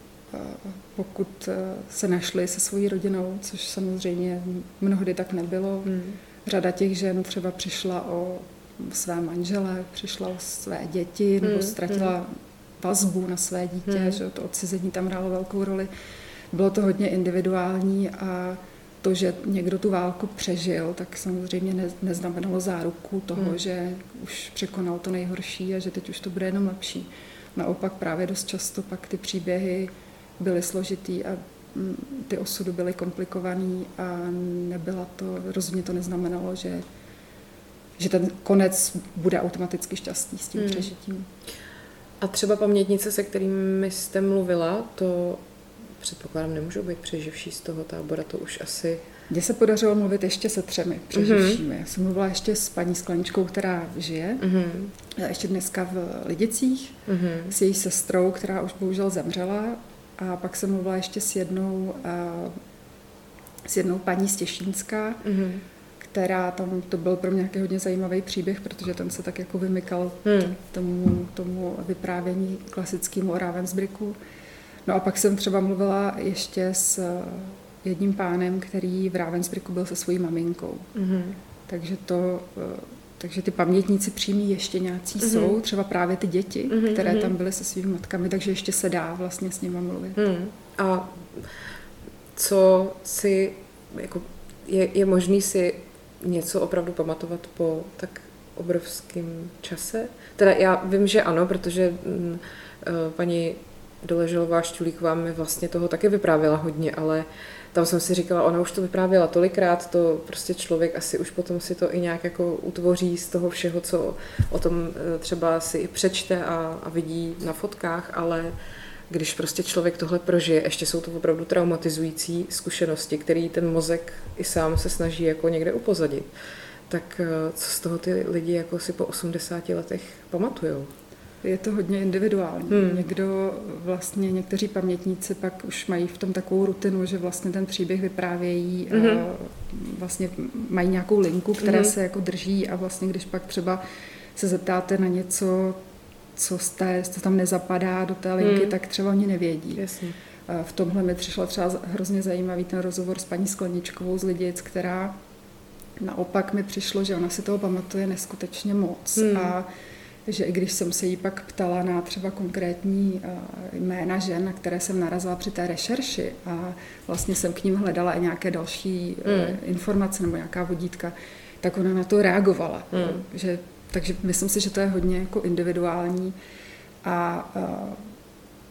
Speaker 2: pokud se našli se svojí rodinou, což samozřejmě mnohdy tak nebylo, hmm. řada těch žen třeba přišla o své manžele, přišla o své děti nebo hmm. ztratila hmm. vazbu na své dítě, hmm. že to odcizení tam hrálo velkou roli. Bylo to hodně individuální a to, že někdo tu válku přežil, tak samozřejmě ne, neznamenalo záruku toho, hmm. že už překonal to nejhorší a že teď už to bude jenom lepší. Naopak právě dost často pak ty příběhy byly složitý a mm, ty osudy byly komplikovaný a nebyla to, rozhodně to neznamenalo, že, že ten konec bude automaticky šťastný s tím hmm. přežitím.
Speaker 1: A třeba pamětnice, se kterými jste mluvila, to předpokládám, nemůžou být přeživší z toho tábora, to už asi...
Speaker 2: Mně se podařilo mluvit ještě se třemi přeživšími. Mm-hmm. Já jsem mluvila ještě s paní Skleničkou, která žije, mm-hmm. ještě dneska v Lidicích, mm-hmm. s její sestrou, která už bohužel zemřela. A pak jsem mluvila ještě s jednou, uh, s jednou paní Stěšínská, mm-hmm která tam, to byl pro mě nějaký hodně zajímavý příběh, protože ten se tak jako vymykal hmm. tomu, tomu vyprávění klasickému o Ravensbricku. No a pak jsem třeba mluvila ještě s eh, jedním pánem, který v Ravensbricku byl se svojí maminkou. Mm-hmm. Takže to, eh, takže ty pamětníci přímí ještě nějací mm-hmm. jsou, třeba právě ty děti, mm-hmm. které tam byly se svými matkami, takže ještě se dá vlastně s nimi mluvit. Mm.
Speaker 1: A co si, jako je, je možný si něco opravdu pamatovat po tak obrovském čase? Teda já vím, že ano, protože m, eh, paní Doleželová Šťulíková mi vlastně toho taky vyprávěla hodně, ale tam jsem si říkala, ona už to vyprávěla tolikrát, to prostě člověk asi už potom si to i nějak jako utvoří z toho všeho, co o tom eh, třeba si i přečte a, a vidí na fotkách, ale když prostě člověk tohle prožije, ještě jsou to opravdu traumatizující zkušenosti, který ten mozek i sám se snaží jako někde upozadit, tak eh, co z toho ty lidi jako si po 80 letech pamatujou?
Speaker 2: Je to hodně individuální. Hmm. Někdo vlastně, někteří pamětníci pak už mají v tom takovou rutinu, že vlastně ten příběh vyprávějí hmm. a vlastně mají nějakou linku, která hmm. se jako drží a vlastně když pak třeba se zeptáte na něco, co, jste, co tam nezapadá do té linky, hmm. tak třeba oni nevědí.
Speaker 1: Jasně.
Speaker 2: V tomhle mi přišel třeba hrozně zajímavý ten rozhovor s paní Skleničkovou z Lidic, která naopak mi přišlo, že ona si toho pamatuje neskutečně moc. Hmm. A že i když jsem se jí pak ptala na třeba konkrétní eh, jména žen, na které jsem narazila při té rešerši a vlastně jsem k ním hledala i nějaké další mm. informace nebo nějaká vodítka, tak ona na to reagovala. Mm. Že, takže myslím si, že to je hodně jako individuální a, a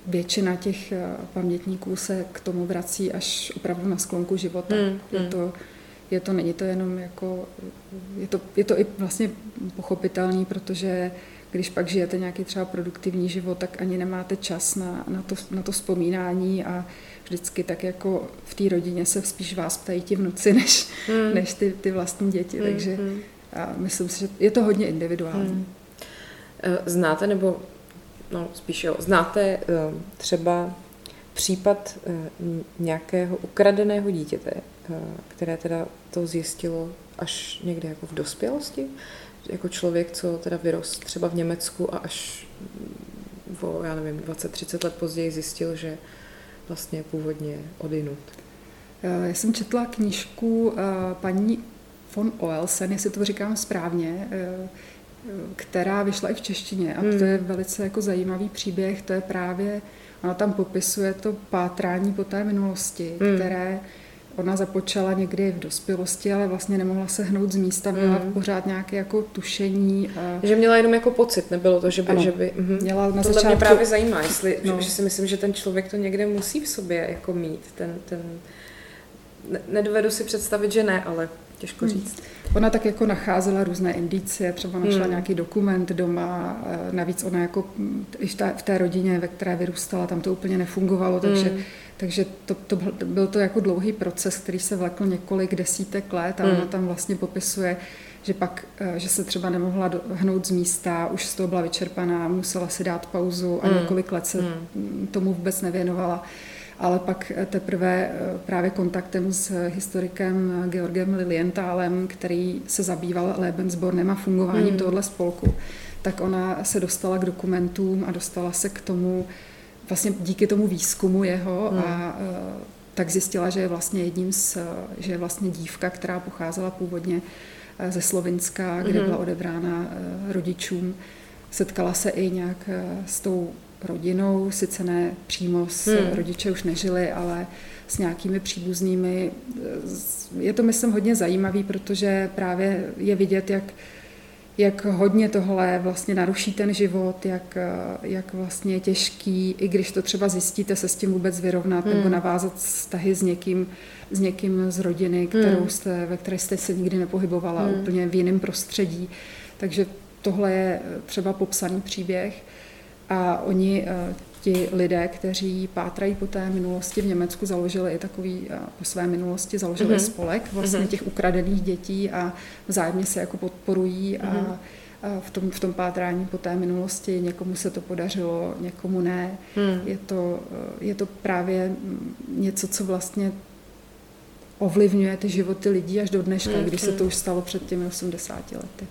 Speaker 2: většina těch pamětníků se k tomu vrací až opravdu na sklonku života. Mm. Je to, je to, není to jenom jako, je to, je to i vlastně pochopitelný, protože když pak žijete nějaký třeba produktivní život, tak ani nemáte čas na, na, to, na to vzpomínání a vždycky tak jako v té rodině se spíš vás ptají ti vnuci, než, hmm. než ty, ty vlastní děti, hmm. takže hmm. a myslím si, že je to hodně individuální. Hmm.
Speaker 1: Eh, znáte, nebo no spíš jo, znáte eh, třeba případ eh, nějakého ukradeného dítěte, které teda to zjistilo až někde jako v dospělosti? Jako člověk, co teda vyrost třeba v Německu a až o, já nevím, 20-30 let později zjistil, že vlastně původně odinut.
Speaker 2: Eh, já jsem četla knížku eh, paní von Oelsen, jestli to říkám správně, eh, která vyšla i v češtině a hmm. to je velice jako zajímavý příběh, to je právě, ona tam popisuje to pátrání po té minulosti, hmm. které Ona započala někdy v dospělosti, ale vlastně nemohla se hnout z místa, měla mm. pořád nějaké jako tušení.
Speaker 1: A... Že měla jenom jako pocit, nebylo to, že by... Ano, že by mm. měla na Tohle začátku... mě právě zajímá, jestli, no. že, že si myslím, že ten člověk to někde musí v sobě jako mít, ten, ten... Nedovedu si představit, že ne, ale těžko hmm. říct.
Speaker 2: Hmm. Ona tak jako nacházela různé indicie, třeba našla hmm. nějaký dokument doma, navíc ona jako i v té, v té rodině, ve které vyrůstala, tam to úplně nefungovalo, takže hmm takže to, to, byl to jako dlouhý proces, který se vlekl několik desítek let a mm. ona tam vlastně popisuje, že pak, eh, že se třeba nemohla hnout z místa, už z toho byla vyčerpaná, musela si dát pauzu a mm. několik let se mm. tomu vůbec nevěnovala. Ale pak eh, teprve eh, právě kontaktem s historikem Georgem Lilientálem, který se zabýval Lebensbornem a fungováním mm. tohoto spolku, tak ona se dostala k dokumentům a dostala se k tomu, vlastně díky tomu výzkumu jeho hmm. a tak zjistila, že je vlastně jedním z, že je vlastně dívka, která pocházela původně ze Slovinska, kde hmm. byla odebrána rodičům. Setkala se i nějak s tou rodinou, sice ne přímo s hmm. rodiče už nežili, ale s nějakými příbuznými. Je to, myslím, hodně zajímavý, protože právě je vidět, jak, jak hodně tohle vlastně naruší ten život, jak, jak vlastně je těžký, i když to třeba zjistíte, se s tím vůbec vyrovnat hmm. nebo navázat vztahy s někým, s někým z rodiny, kterou hmm. jste, ve které jste se nikdy nepohybovala, hmm. úplně v jiném prostředí. Takže tohle je třeba popsaný příběh. A oni, eh, ti lidé, kteří pátrají po té minulosti v Německu, založili i takový, eh, po své minulosti založili mm-hmm. spolek vlastně mm-hmm. těch ukradených dětí a vzájemně se jako podporují mm-hmm. a mhm. v tom, v tom pátrání po té minulosti. Někomu se to podařilo, někomu ne. Hmm. Je, to, eh, je to právě mm, něco, co vlastně ovlivňuje ty životy lidí až do dneška, hmm. když se to hmm. už stalo před těmi 80 lety.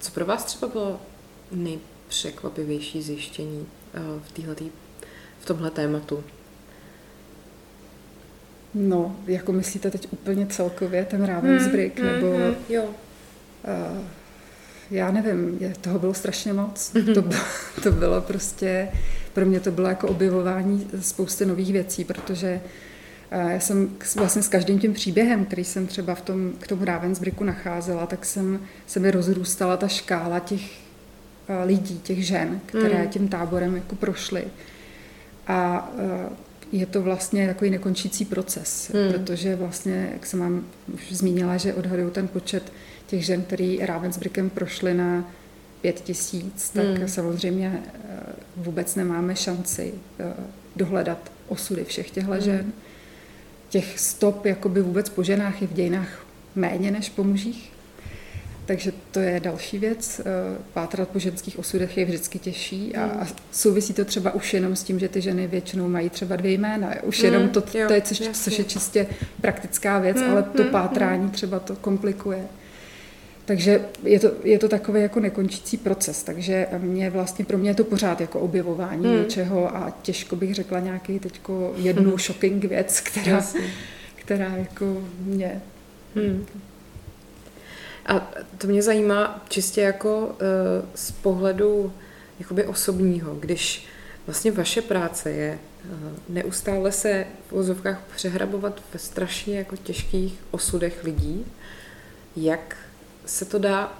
Speaker 1: Co pro vás třeba bylo nej, překvapivější zjištění eh, v, týhletý, v tomhle tématu?
Speaker 2: No, jako myslíte teď úplně celkově ten Ravensbrück, mm, nebo... Mm,
Speaker 1: jo.
Speaker 2: Uh, já nevím, je, toho bylo strašně moc. Mm-hmm. To, bylo, to bylo prostě, pro mě to bylo jako objevování spousty nových věcí, protože uh, já jsem vlastně s každým tím příběhem, který jsem třeba v tom, k tomu Ravensbrücku nacházela, tak jsem, se mi rozrůstala ta škála těch lidí, těch žen, které hmm. tím táborem jako prošly. A eh, je to vlastně takový nekončící proces, hmm. protože vlastně, jak jsem vám už zmínila, že odhadují ten počet těch žen, který Ravensbrückem prošly na pět tisíc, tak hmm. samozřejmě eh, vůbec nemáme šanci dohledat osudy všech těchto hmm. žen. Těch stop jakoby vůbec po ženách je v dějinách méně než po mužích. Takže to je další věc. Eh, pátrat po ženských osudech je vždycky těžší a, a souvisí to třeba už jenom s tím, že ty ženy většinou mají třeba dvě jména. Už jenom to, to je, což, což je čistě praktická věc, mm, ale to mm, pátrání mm. třeba to komplikuje. Takže je to, je to takový jako nekončící proces, takže mě vlastně, pro mě je to pořád jako objevování mm. něčeho a těžko bych řekla nějaký teďko jednu mm. shocking věc, která, která jako mě mm.
Speaker 1: A to mě zajímá čistě jako uh, z pohledu jakoby osobního, když vlastně vaše práce je uh, neustále se v vozovkách přehrabovat ve strašně jako těžkých osudech lidí, jak se to dá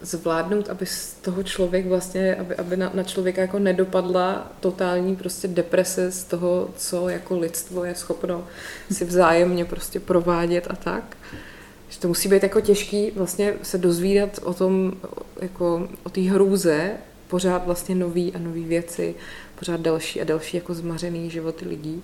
Speaker 1: zvládnout, aby z toho člověk vlastně, aby, aby na, na člověka jako nedopadla totální prostě deprese z toho, co jako lidstvo je schopno si vzájemně prostě provádět a tak. Uh, že to musí být jako těžký vlastně se dozvídat o tom, jako o té hrůze, pořád vlastně nový a nový věci, pořád další a další jako zmařený životy lidí.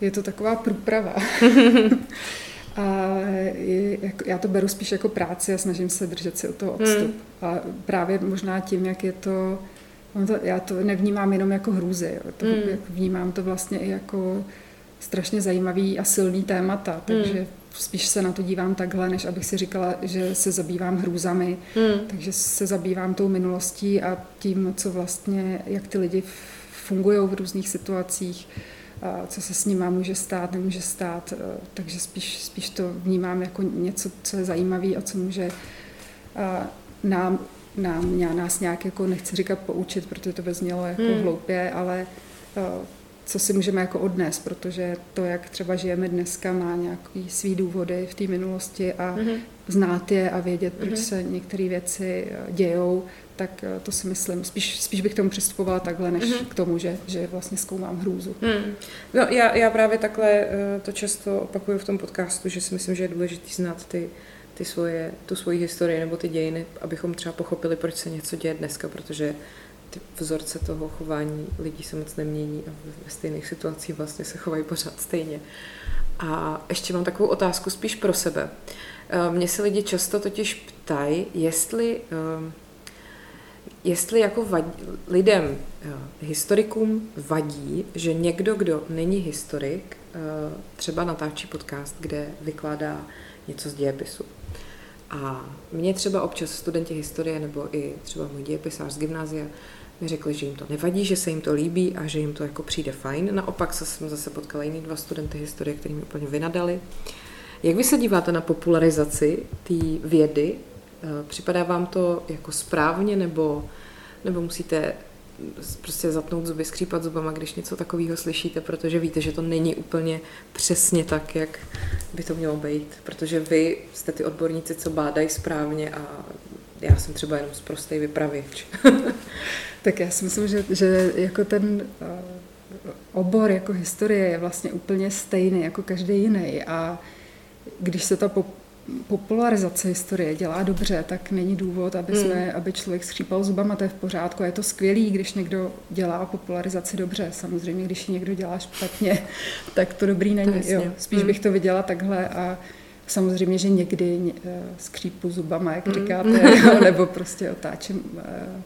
Speaker 2: Je to taková průprava. a je, jako, já to beru spíš jako práci a snažím se držet si o toho odstup. Hmm. A právě možná tím, jak je to, to já to nevnímám jenom jako hrůzy, to, hmm. vnímám to vlastně i jako strašně zajímavý a silný témata, takže hmm spíš se na to dívám takhle, než abych si říkala, že se zabývám hrůzami, hmm. takže se zabývám tou minulostí a tím, co vlastně, jak ty lidi fungují v různých situacích, a co se s nimi může stát, nemůže stát, takže spíš, spíš to vnímám jako něco, co je zajímavé a co může nám, nám, nás nějak jako, nechci říkat poučit, protože to by znělo jako hmm. hloupě, ale co si můžeme jako odnést, protože to, jak třeba žijeme dneska, má nějaký svý důvody v té minulosti a mm-hmm. znát je a vědět, proč mm-hmm. se některé věci eh, dějou, tak eh, to si myslím, spíš, spíš bych k tomu přistupovala takhle, než mm-hmm. k tomu, že, že vlastně zkoumám hrůzu. Mm.
Speaker 1: No, já, já právě takhle eh, to často opakuju v tom podcastu, že si myslím, že je důležité znát ty, ty svoje, tu svoji historii nebo ty dějiny, abychom třeba pochopili, proč se něco děje dneska, protože ty vzorce toho chování lidí se moc nemění a ve stejných situacích vlastně se chovají pořád stejně. A ještě mám takovou otázku spíš pro sebe. Eh, Mně se lidi často totiž ptají, jestli, eh, jestli jako vadí, lidem, eh, historikům vadí, že někdo, kdo není historik, třeba natáčí podcast, kde vykládá něco z dějepisu. A mě třeba občas studenti historie nebo i třeba můj dějepisář z gymnázia mi řekli, že jim to nevadí, že se jim to líbí a že jim to jako přijde fajn. Naopak se jsem zase potkala jiný dva studenty historie, který mi úplně vynadali. Jak vy se díváte na popularizaci té vědy? Eh, připadá vám to jako správně nebo, nebo musíte prostě zatnout zuby, skřípat zubama, když něco takového slyšíte, protože víte, že to není úplně přesně tak, jak by to mělo být. Protože vy jste ty odborníci, co bádají správně a já jsem třeba jenom z prostej vypravěč.
Speaker 2: tak já si myslím, že, že jako ten eh, obor jako historie je vlastně úplně stejný jako každý jiný a když se ta popularizace historie dělá dobře, tak není důvod, aby, hmm. jsme, hmm. aby člověk skřípal zubama, to je v pořádku. Je to skvělý, když někdo dělá popularizaci dobře. Samozřejmě, když ji někdo dělá špatně, tak to dobrý není. To jo, spíš hmm. bych to viděla takhle a samozřejmě, že někdy eh, skřípu zubama, jak hmm. říkáte, nebo prostě otáčím eh,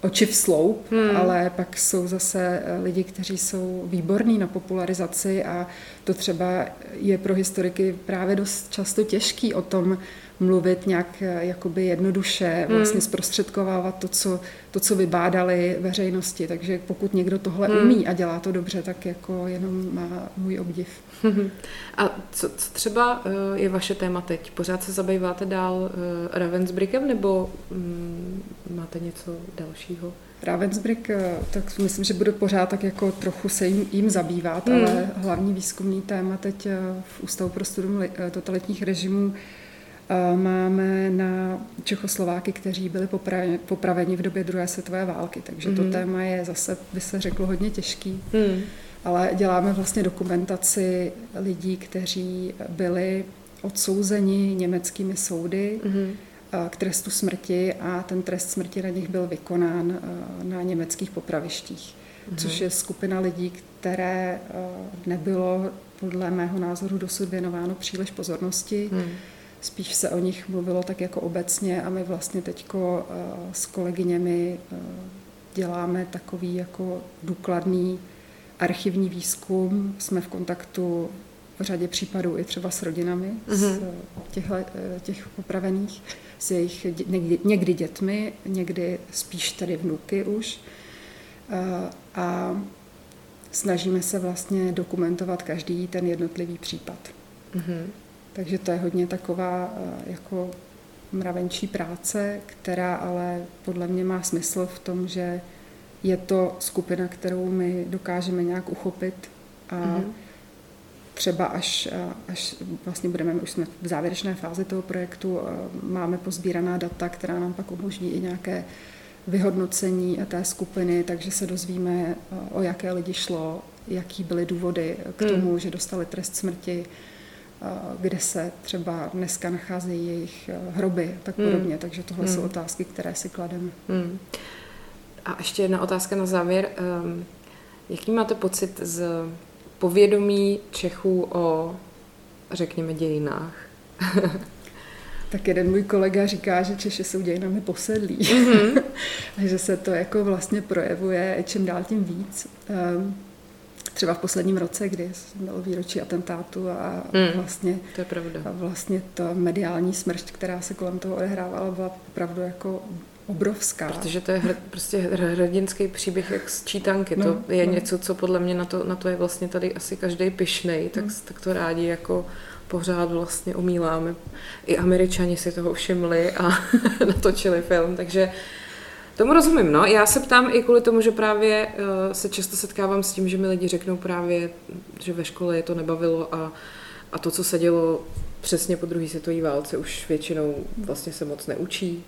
Speaker 2: oči v sloup, hmm. ale pak jsou zase eh, lidi, kteří jsou výborní na popularizaci a to třeba je pro historiky právě dost často těžký o tom mluvit nějak eh, jakoby jednoduše, hmm. vlastně zprostředkovávat to co, to, co vybádali veřejnosti. Takže pokud někdo tohle hmm. umí a dělá to dobře, tak jako jenom má můj obdiv.
Speaker 1: A co, co třeba eh, je vaše téma teď? Pořád se zabýváte dál eh, Ravensbrickem nebo mm, máte něco dalšího?
Speaker 2: Ravensbrück, tak myslím, že bude pořád tak jako trochu se jim, jim zabývat, hmm. ale hlavní výzkumný téma teď v Ústavu pro studium totalitních režimů máme na Čechoslováky, kteří byli popraveni v době druhé světové války. Takže mm. to mhm. téma je zase, by se řeklo, hodně těžký. Mm. Ale děláme vlastně dokumentaci lidí, kteří byli odsouzeni německými soudy mm. k trestu smrti a ten trest smrti na nich byl vykonán na německých popravištích. Mm. Což je skupina lidí, které nebylo podle mého názoru dosud věnováno příliš pozornosti. Mm spíš se o nich mluvilo tak jako obecně a my vlastně teď eh, s kolegyněmi eh, děláme takový jako důkladný archivní výzkum. Jsme v kontaktu v řadě případů i třeba s rodinami mm-hmm. z eh, těch popravených, s jejich někdy, někdy dětmi, někdy spíš tady vnuky už. A snažíme se vlastně dokumentovat každý ten jednotlivý případ. Mm-hmm. Takže to je hodně taková eh, jako mravenčí práce, která ale podle mě má smysl v tom, že je to skupina, kterou my dokážeme nějak uchopit a mm-hmm. třeba až, eh, až vlastně budeme, už jsme v závěrečné fázi toho projektu, eh, máme pozbíraná data, která nám pak umožní i nějaké vyhodnocení té skupiny, takže se dozvíme, o jaké lidi šlo, jaký byly důvody k hmm. tomu, mm. že dostali trest smrti, kde se třeba dneska nacházejí jejich eh, hroby a tak hmm. podobně. Hmm. Takže tohle hmm. jsou otázky, které si klademe. Hmm.
Speaker 1: A ještě jedna otázka na závěr. Ehm, jaký máte pocit z povědomí Čechů o, řekněme, dějinách?
Speaker 2: tak jeden můj kolega říká, že Češi jsou dějinami posedlí. Mm-hmm. a že se to jako vlastně projevuje čím dál tím víc. Třeba v posledním roce, kdy bylo výročí atentátu a mm, vlastně,
Speaker 1: to je pravda.
Speaker 2: A vlastně ta mediální smršť, která se kolem toho odehrávala, byla opravdu jako obrovská.
Speaker 1: Protože to je hr, prostě hrdinský příběh jak z čítanky. No, to je no. něco, co podle mě na to, na to je vlastně tady asi každý pišnej, tak, no. tak to rádi jako pořád vlastně umíláme. I američani si toho všimli a natočili film, takže Tomu rozumím, no. Já se ptám i kvůli tomu, že právě uh, se často setkávám s tím, že mi lidi řeknou právě, že ve škole je to nebavilo a, a to, co se dělo přesně po druhé světové válce, už většinou vlastně se moc neučí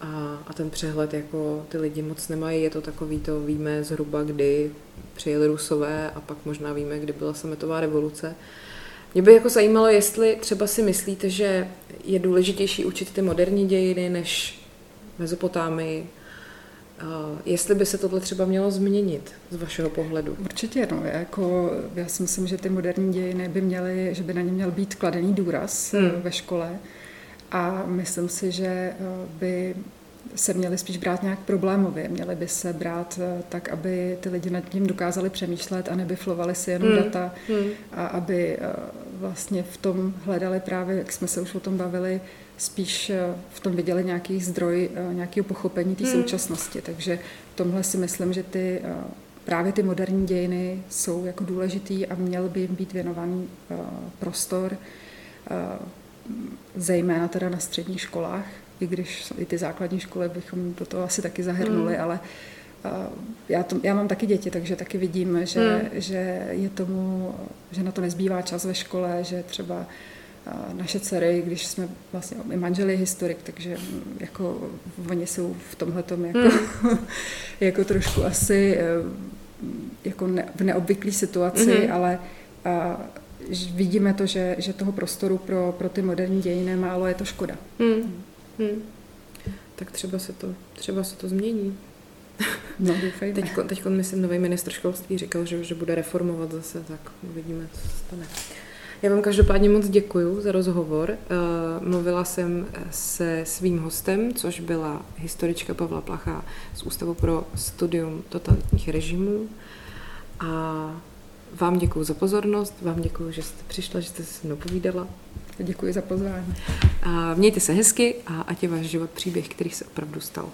Speaker 1: a, a ten přehled jako ty lidi moc nemají. Je to takový, to víme zhruba, kdy přijeli Rusové a pak možná víme, kdy byla sametová revoluce. Mě by jako zajímalo, jestli třeba si myslíte, že je důležitější učit ty moderní dějiny než Mezopotámii, Jestli by se tohle třeba mělo změnit z vašeho pohledu?
Speaker 2: Určitě, no. Jako, já si myslím, že ty moderní dějiny by měly, že by na ně měl být kladený důraz hmm. ve škole a myslím si, že eh, by se měly spíš brát nějak problémově. Měly by se brát eh, tak, aby ty lidi nad tím dokázali přemýšlet a nebyflovali si jenom hmm. data hmm. a aby eh, vlastně v tom hledali právě, jak jsme se už o tom bavili, spíš eh, v tom viděli nějaký zdroj, eh, nějakého pochopení té hmm. současnosti. Takže v tomhle si myslím, že ty právě ty moderní dějiny jsou jako důležitý a měl by jim být věnovaný prostor, zejména teda na středních školách, i když i ty základní školy bychom do toho asi taky zahrnuli, hmm. ale já, to, já mám taky děti, takže taky vidím, že, hmm. že je tomu, že na to nezbývá čas ve škole, že třeba naše dcery, když jsme vlastně i manželi historik, takže jako oni jsou v tomhle jako, hmm. jako trošku asi e, jako ne, v neobvyklé situaci, hmm. ale a, vidíme to, že, že toho prostoru pro, pro ty moderní dějiny málo, je to škoda. Hmm.
Speaker 1: Hmm. Tak třeba se to, třeba se to změní.
Speaker 2: No, doufejme.
Speaker 1: Teď, teď myslím, nový ministr školství říkal, že, že bude reformovat zase, tak uvidíme, co se stane. Já vám každopádně moc děkuji za rozhovor. Uh, mluvila jsem se svým hostem, což byla historička Pavla Placha z Ústavu pro studium totalitních režimů. A vám děkuji za pozornost, vám děkuji, že jste přišla, že jste se mnou povídala.
Speaker 2: Děkuji za pozvání.
Speaker 1: A mějte se hezky a ať je váš život příběh, který se opravdu stal.